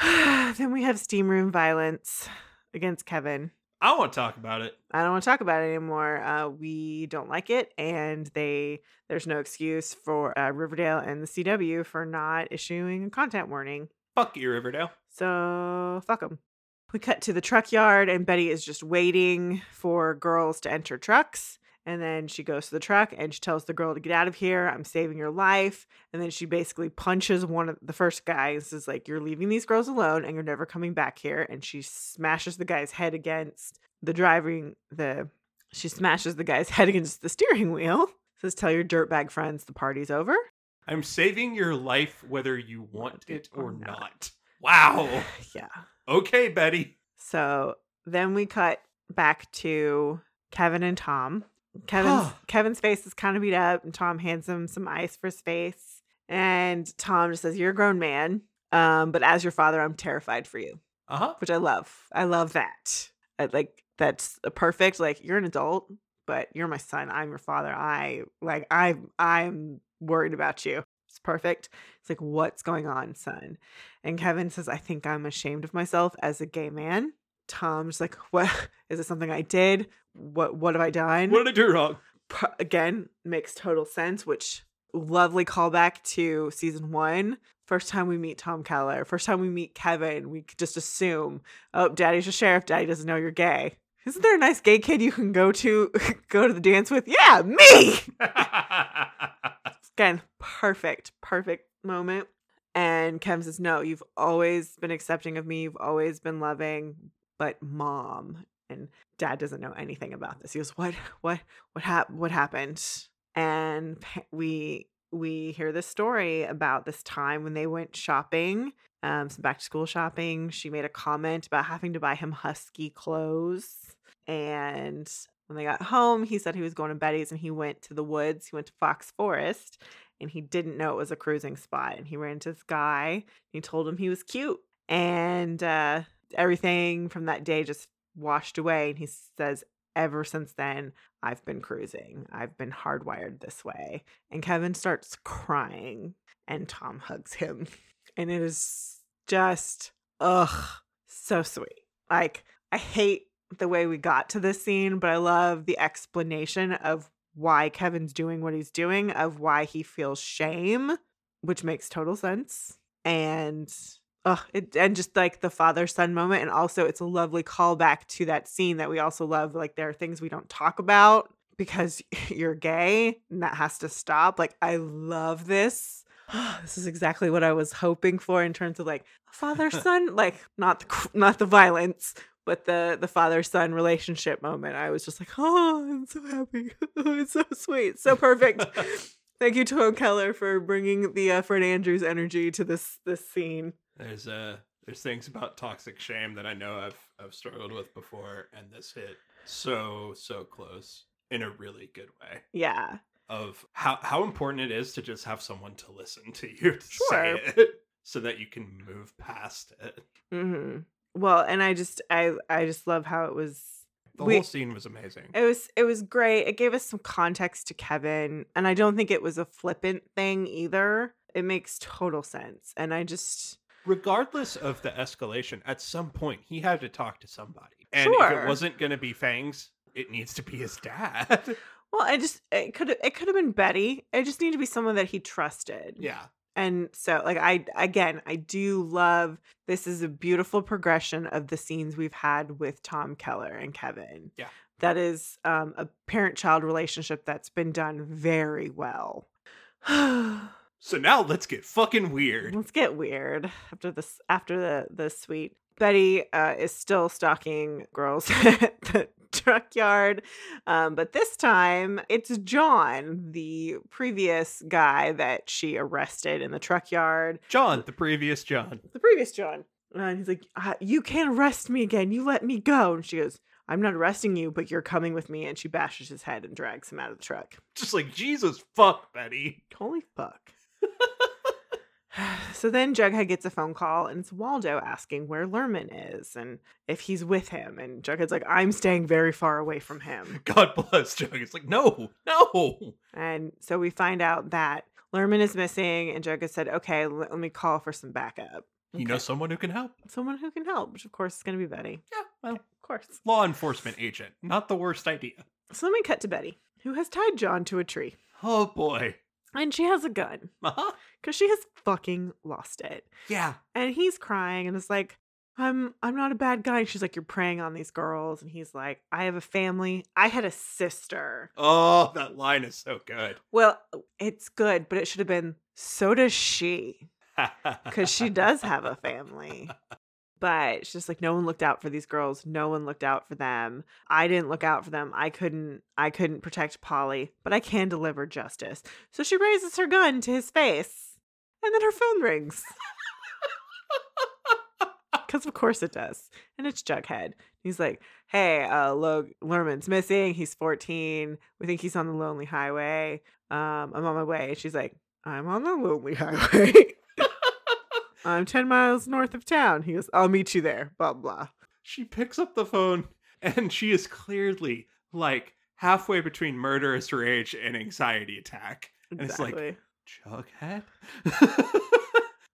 (sighs) then we have steam room violence against Kevin. I want to talk about it. I don't want to talk about it anymore. Uh, we don't like it, and they there's no excuse for uh, Riverdale and the CW for not issuing a content warning. Fuck you, Riverdale. So fuck them. We cut to the truck yard, and Betty is just waiting for girls to enter trucks. And then she goes to the truck and she tells the girl to get out of here. I'm saving your life. And then she basically punches one of the first guys, says, like, you're leaving these girls alone and you're never coming back here. And she smashes the guy's head against the driving the she smashes the guy's (laughs) head against the steering wheel. Says, tell your dirtbag friends the party's over. I'm saving your life whether you want it or not. Wow. (laughs) yeah. Okay, Betty. So then we cut back to Kevin and Tom. Kevin's Kevin's face is kind of beat up, and Tom hands him some ice for his face. And Tom just says, "You're a grown man, um, but as your father, I'm terrified for you," Uh huh. which I love. I love that. I, like that's a perfect. Like you're an adult, but you're my son. I'm your father. I like I I'm worried about you. It's perfect. It's like what's going on, son? And Kevin says, "I think I'm ashamed of myself as a gay man." Tom's like, (laughs) "What is it? Something I did? What What have I done?" What did I do wrong? P- again makes total sense. Which lovely callback to season one. First time we meet Tom Keller. First time we meet Kevin. We just assume, oh, Daddy's a sheriff. Daddy doesn't know you're gay. Isn't there a nice gay kid you can go to (laughs) go to the dance with? Yeah, me. (laughs) Again, perfect, perfect moment. And Kevin says, No, you've always been accepting of me. You've always been loving, but mom and dad doesn't know anything about this. He goes, What, what, what happened? What happened? And we, we hear this story about this time when they went shopping, um, some back to school shopping. She made a comment about having to buy him husky clothes. And when they got home, he said he was going to Betty's and he went to the woods. He went to Fox Forest and he didn't know it was a cruising spot. And he ran into this guy. He told him he was cute. And uh, everything from that day just washed away. And he says, ever since then, I've been cruising. I've been hardwired this way. And Kevin starts crying and Tom hugs him. (laughs) And it is just, ugh, so sweet. Like, I hate the way we got to this scene, but I love the explanation of why Kevin's doing what he's doing, of why he feels shame, which makes total sense. And uh, it, and just like the father son moment, and also it's a lovely callback to that scene that we also love. Like there are things we don't talk about because (laughs) you're gay, and that has to stop. Like I love this. (sighs) this is exactly what I was hoping for in terms of like (laughs) father son, like not the (laughs) not the violence, but the the father son relationship moment. I was just like, oh, I'm so happy. it's so sweet, so perfect. Thank you, Tom Keller, for bringing the uh, Fred Andrews energy to this this scene. There's uh there's things about toxic shame that I know I've I've struggled with before, and this hit so so close in a really good way Yeah, of how how important it is to just have someone to listen to you to Sure. say it so that you can move past it. hmm Well, and I just I I just love how it was. The we- whole scene was amazing. It was it was great. It gave us some context to Kevin, and I don't think it was a flippant thing either. It makes total sense, and I just Regardless of the escalation, at some point he had to talk to somebody, and if it wasn't going to be Fangs, it needs to be his dad. (laughs) well, I just it could it could have been Betty. It just needed to be someone that he trusted. yeah, And so, like, I, again, I do love this is a beautiful progression of the scenes we've had with Tom Keller and Kevin. Yeah. that is um, a parent-child relationship that's been done very well. (sighs) (sighs) So now let's get fucking weird. Let's get weird after this. After the the sweet Betty uh, is still stalking girls (laughs) at the truck yard, um, but this time it's John, the previous guy that she arrested in the truck yard. John, the previous John. The previous John, and he's like, uh, "You can't arrest me again. You let me go." And she goes, "I'm not arresting you, but you're coming with me." And she bashes his head and drags him out of the truck. Just like Jesus fuck, Betty. Holy fuck. (sighs) so then Jughead gets a phone call and it's Waldo asking where Lerman is and if he's with him. And Jughead's like, I'm staying very far away from him. (laughs) God bless Jug. It's like, no, no. And so we find out that Lerman is missing and Jughead said, okay, let, let me call for some backup. You know someone who can help. Someone who can help, which of course is going to be Betty. Yeah, well, Of course. law enforcement agent. Not the worst idea. So then we cut to Betty, who has tied John to a tree. Oh boy. And she has a gun Uh-huh. because she has fucking lost it. Yeah. and he's crying and is like i'm i'm not a bad guy she's like you're preying on these girls and he's like i have a family i had a sister Oh, that line is so good. well it's good but it should have been so does she because she does have a (laughs) family but she's just like no one looked out for these girls no one looked out for them i didn't look out for them i couldn't i couldn't protect polly but i can deliver justice. So she raises her gun to his face and then her phone rings. (laughs) Because of course it does and it's jughead. He's like hey uh Log- lerman's missing he's 14 we think he's on the lonely highway um i'm on my way she's like i'm on the lonely highway (laughs) I'm 10 miles north of town. He goes, I'll meet you there. Blah, blah. she picks up the phone and she is clearly like halfway between murderous rage and anxiety attack. And it's like, Exactly. Jughead? (laughs)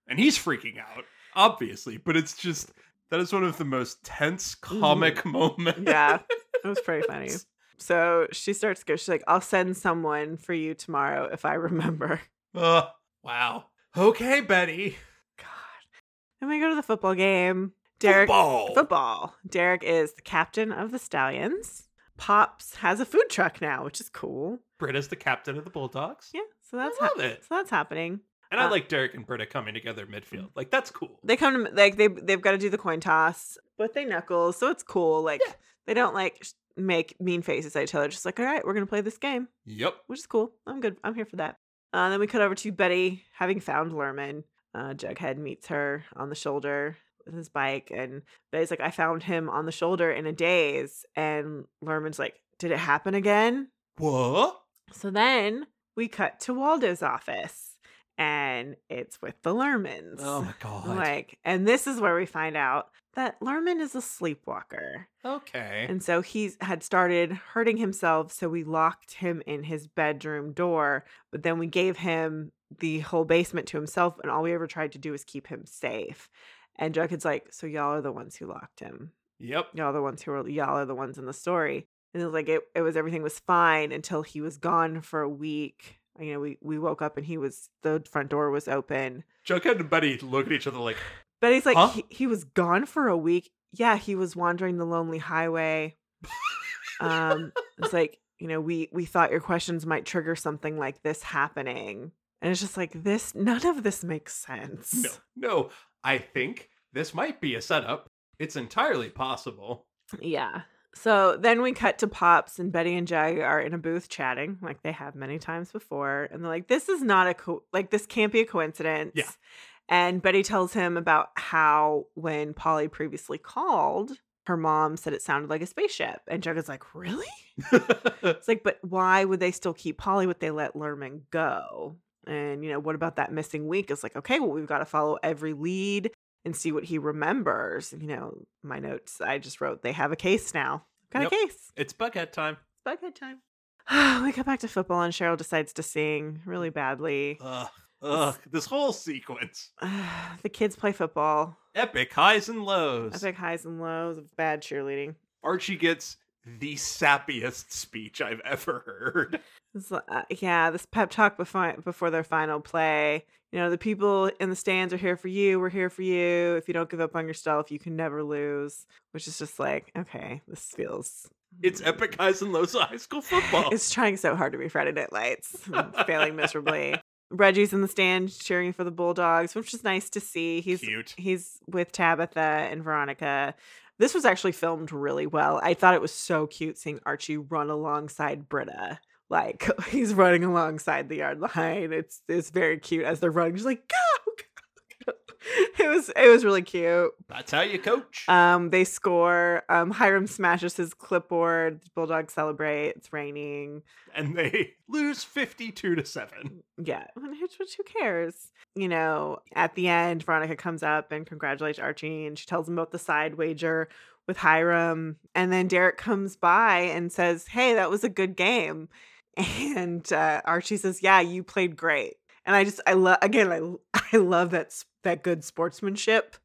and he's freaking out, obviously, but it's just that is one of the most tense comic moments. yeah, it was pretty funny. (laughs) So she starts to go, she's like, I'll send someone for you tomorrow if I remember. Uh, wow. Okay, Betty. Then we go to the football game. Derek. Football. Football. Derek is the captain of the Stallions. Pops has a food truck now, which is cool. Britta's the captain of the Bulldogs. Yeah, so that's I love it. so that's happening. And I Uh, like Derek and Britta coming together midfield. Like that's cool. they come to like they they've got to do the coin toss, but they knuckles, so it's cool. Like Yeah. they don't like make mean faces at each other. Just like, all right, we're gonna play this game, Yep. which is cool. I'm good. I'm here for that. Uh, then we cut over to Betty having found Lerman. Uh, Jughead meets her on the shoulder with his bike, and Betty's like, I found him on the shoulder in a daze, and Lerman's like, Did it happen again? What? So then we cut to Waldo's office, and it's with the Lermans. Oh my god. Like, and this is where we find out that Lerman is a sleepwalker. okay. And so he had started hurting himself. So we locked him in his bedroom door, but then we gave him the whole basement to himself. And all we ever tried to do was keep him safe. And Jughead's like, So y'all are the ones who locked him. yep. Y'all are the ones who were y'all are the ones in the story. And it was like, it, it was everything was fine until he was gone for a week. You know, we, we woke up and he was, the front door was open. Jughead and Betty look at each other like, But he's like, Huh? he, he was gone for a week. Yeah, he was wandering the lonely highway. um, it's (laughs) like, you know, we we thought your questions might trigger something like this happening. And it's just like this, none of this makes sense. no, no. I think this might be a setup. It's entirely possible. Yeah. So then we cut to Pops and Betty and Jug are in a booth chatting like they have many times before. And they're like, this is not a, co- like, this can't be a coincidence. Yeah. And Betty tells him about how when Polly previously called, her mom said it sounded like a spaceship. And Jug is like, really? (laughs) It's like, but why would they still keep Polly? Would they let Lerman go? And, you know, what about that missing week? It's like, okay, well, we've got to follow every lead and see what he remembers. You know, my notes I just wrote, they have a case now. Got Yep. a case. it's Bughead time. It's Bughead time. (sighs) we go back to football and Cheryl decides to sing really badly. Ugh. Ugh. This whole sequence. (sighs) the kids play football. Epic highs and lows. Epic highs and lows of bad cheerleading. Archie gets the sappiest speech I've ever heard. It's, uh, yeah, this pep talk before before their final play. You know, the people in the stands are here for you. We're here for you. If you don't give up on yourself, you can never lose. Which is just like, okay, this feels It's Epic Highs and Lows of high school football. It's trying so hard to be Friday Night Lights, failing (laughs) miserably. Reggie's in the stand cheering for the Bulldogs, which is nice to see. He's Cute. he's with Tabitha and Veronica. This was actually filmed really well. I thought it was so cute seeing Archie run alongside Britta. Like (laughs) he's running alongside the yard line. It's it's very cute as they're running. Just like go, go, go. (laughs) It was it was really cute. That's how you coach. Um, they score. Um, Hiram smashes his clipboard. The Bulldogs celebrate. It's raining. and they (laughs) lose 52 to 7. Yeah, and who, who cares? You know, at the end, Veronica comes up and congratulates Archie, and she tells him about the side wager with Hiram. And then Derek comes by and says, "Hey, that was a good game." And uh, Archie says, "Yeah, you played great." And I just, I love again, I (laughs) I love that that good sportsmanship.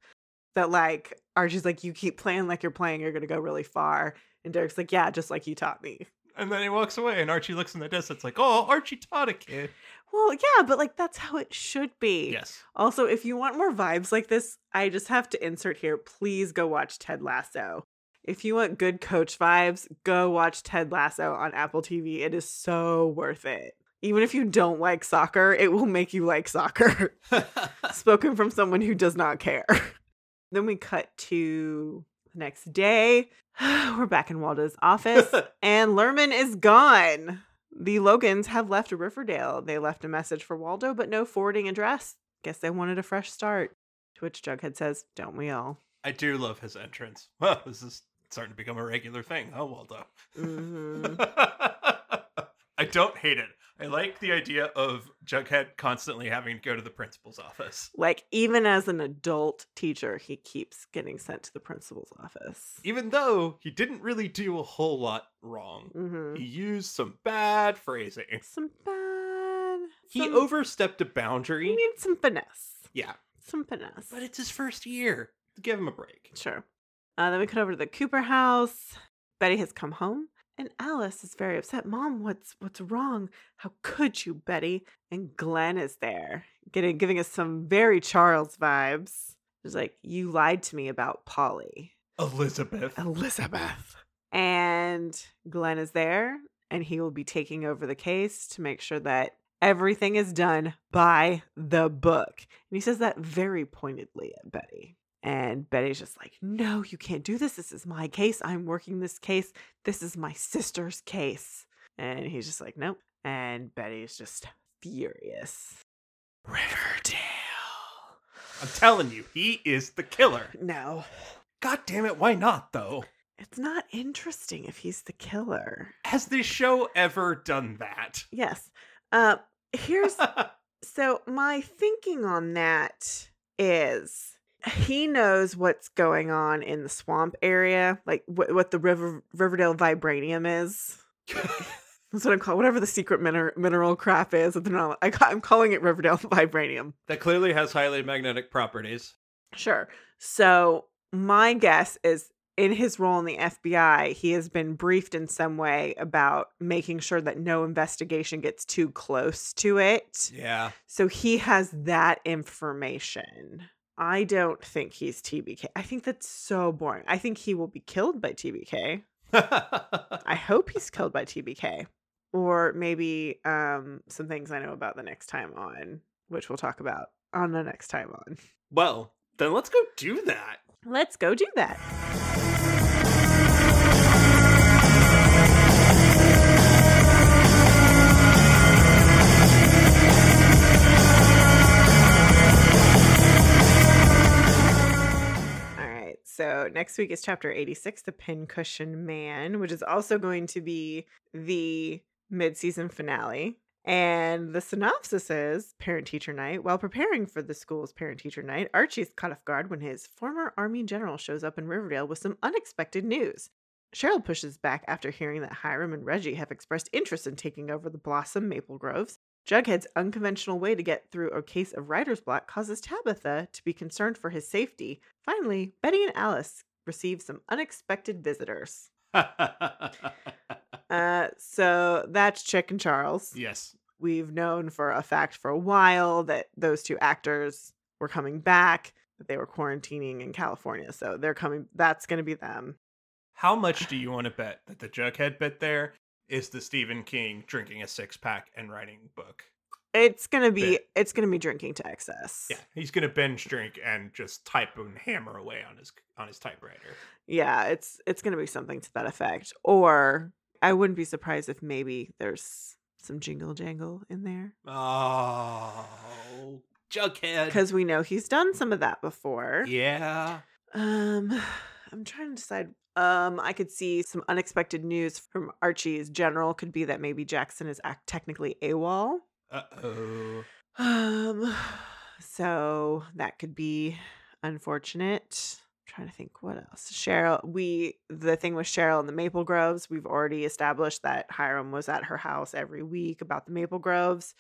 That like Archie's like, "You keep playing like you're playing, you're gonna go really far." And Derek's like, "Yeah, just like you taught me." And then he walks away, and Archie looks in the distance like, oh, Archie taught a kid. Well, yeah, but like that's how it should be. Yes. Also, if you want more vibes like this, I just have to insert here. Please go watch Ted Lasso. If you want good coach vibes, go watch Ted Lasso on Apple TV. It is so worth it. Even if you don't like soccer, it will make you like soccer. (laughs) (laughs) Spoken from someone who does not care. (laughs) then we cut to the next day. (sighs) We're back in Waldo's office, and Lerman is gone. The Logans have left Riverdale. They left a message for Waldo, but no forwarding address. Guess they wanted a fresh start. To which Jughead says, Don't we all? I do love his entrance. Well, this is starting to become a regular thing, huh, Waldo? Mhm. (laughs) I don't hate it. I like the idea of Jughead constantly having to go to the principal's office. Like, even as an adult teacher, he keeps getting sent to the principal's office. Even though he didn't really do a whole lot wrong. hmm He used some bad phrasing. Some bad. He some- overstepped a boundary. He needs some finesse. Yeah, Some finesse. but it's his first year. Give him a break. Sure. Uh, then we cut over to the Cooper house. Betty has come home, and Alice is very upset. Mom, what's what's wrong? How could you, Betty? And Glenn is there, getting giving us some very Charles vibes. He's like, "You lied to me about Polly, Elizabeth. Elizabeth." And Glenn is there, and he will be taking over the case to make sure that everything is done by the book. And he says that very pointedly at Betty. And Betty's just like, no, you can't do this. This is my case. I'm working this case. This is my sister's case. And he's just like, nope. And Betty's just furious. Riverdale. I'm telling you, he is the killer. No, God damn it, why not though? it's not interesting if he's the killer. Has this show ever done that? Yes. Uh, here's (laughs) So my thinking on that is he knows what's going on in the swamp area, like what, what the river Riverdale vibranium is. (laughs) That's what I'm calling whatever the secret mineral mineral crap is. that they're not- I, I'm calling it Riverdale (laughs) vibranium. that clearly has highly magnetic properties. Sure. So my guess is in his role in the FBI, he has been briefed in some way about making sure that no investigation gets too close to it. Yeah. So he has that information. I don't think he's TBK. I think that's so boring. I think he will be killed by TBK. I (laughs) hope he's killed by TBK. Or maybe um some things I know about the next time on, which we'll talk about on the next time on. well, then let's go do that. Let's go do that. Next week is chapter 86, The Pincushion Man, which is also going to be the mid-season finale. And the synopsis is Parent Teacher Night. While preparing for the school's Parent Teacher Night, Archie's caught off guard when his former Army general shows up in Riverdale with some unexpected news. Cheryl pushes back after hearing that Hiram and Reggie have expressed interest in taking over the Blossom Maple Groves. Jughead's unconventional way to get through a case of writer's block causes Tabitha to be concerned for his safety. Finally, Betty and Alice receive some unexpected visitors. (laughs) Uh, so that's Chic and Charles. yes. We've known for a fact for a while that those two actors were coming back, that they were quarantining in California. So they're coming, that's going to be them. How much do you want to bet that the Jughead bit there is the Stephen King drinking a six pack and writing book? It's gonna be Bit. it's gonna be drinking to excess. Yeah, he's gonna binge drink and just type and hammer away on his on his typewriter. Yeah, it's it's gonna be something to that effect. Or I wouldn't be surprised if maybe there's some jingle jangle in there. Oh, Jughead. Because we know he's done some of that before. yeah, Um (sighs) I'm trying to decide. Um, I could see some unexpected news from Archie's general could be that maybe Jackson is act technically AWOL. Uh oh. Um, so that could be unfortunate. I'm trying to think what else. Cheryl, we the thing with Cheryl and the Maple Groves, we've already established that Hiram was at her house every week about the Maple Groves.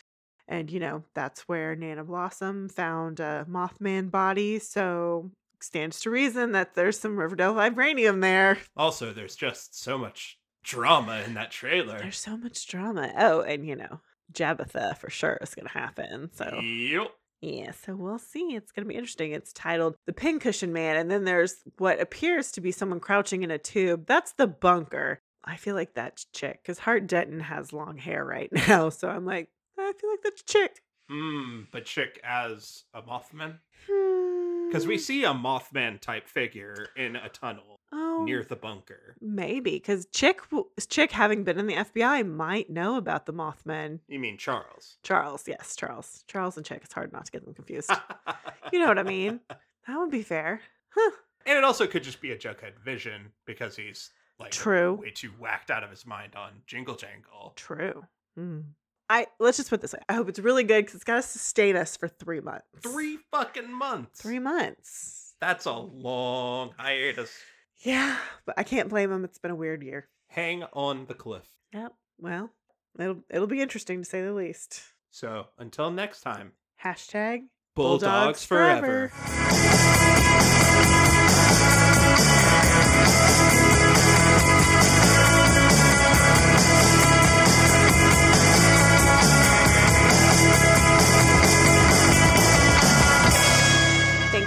And you know, that's where Nana Blossom found a Mothman body. So stands to reason that there's some Riverdale vibranium there. Also, there's just so much drama in that trailer. There's so much drama. Oh, and you know, Jabitha for sure is gonna happen. So Yep. Yeah, so we'll see. It's going to be interesting. It's titled The Pincushion Man, and then there's what appears to be someone crouching in a tube. That's the bunker. I feel like that's Chic because Hart Denton has long hair right (laughs) now. So I'm like, I feel like that's Chic. Hmm, but Chic as a Mothman? Because Because we see a Mothman type figure in a tunnel oh, near the bunker. maybe because Chic, Chic having been in the FBI might know about the Mothman. You mean Charles? Charles, yes, Charles, Charles and Chic. It's hard not to get them confused. (laughs) you know what I mean? That would be fair. Huh. And it also could just be a Jughead vision because he's like True. way too whacked out of his mind on Jingle Jangle. True. Mm. I let's just put this way. I hope it's really good because it's got to sustain us for three months. Three fucking months. three months. That's a long hiatus. Yeah, but I can't blame him. It's been a weird year. Hang on the cliff. Yep. Well, it'll it'll be interesting to say the least. So until next time, Hashtag Bulldogs, Bulldogs forever. forever.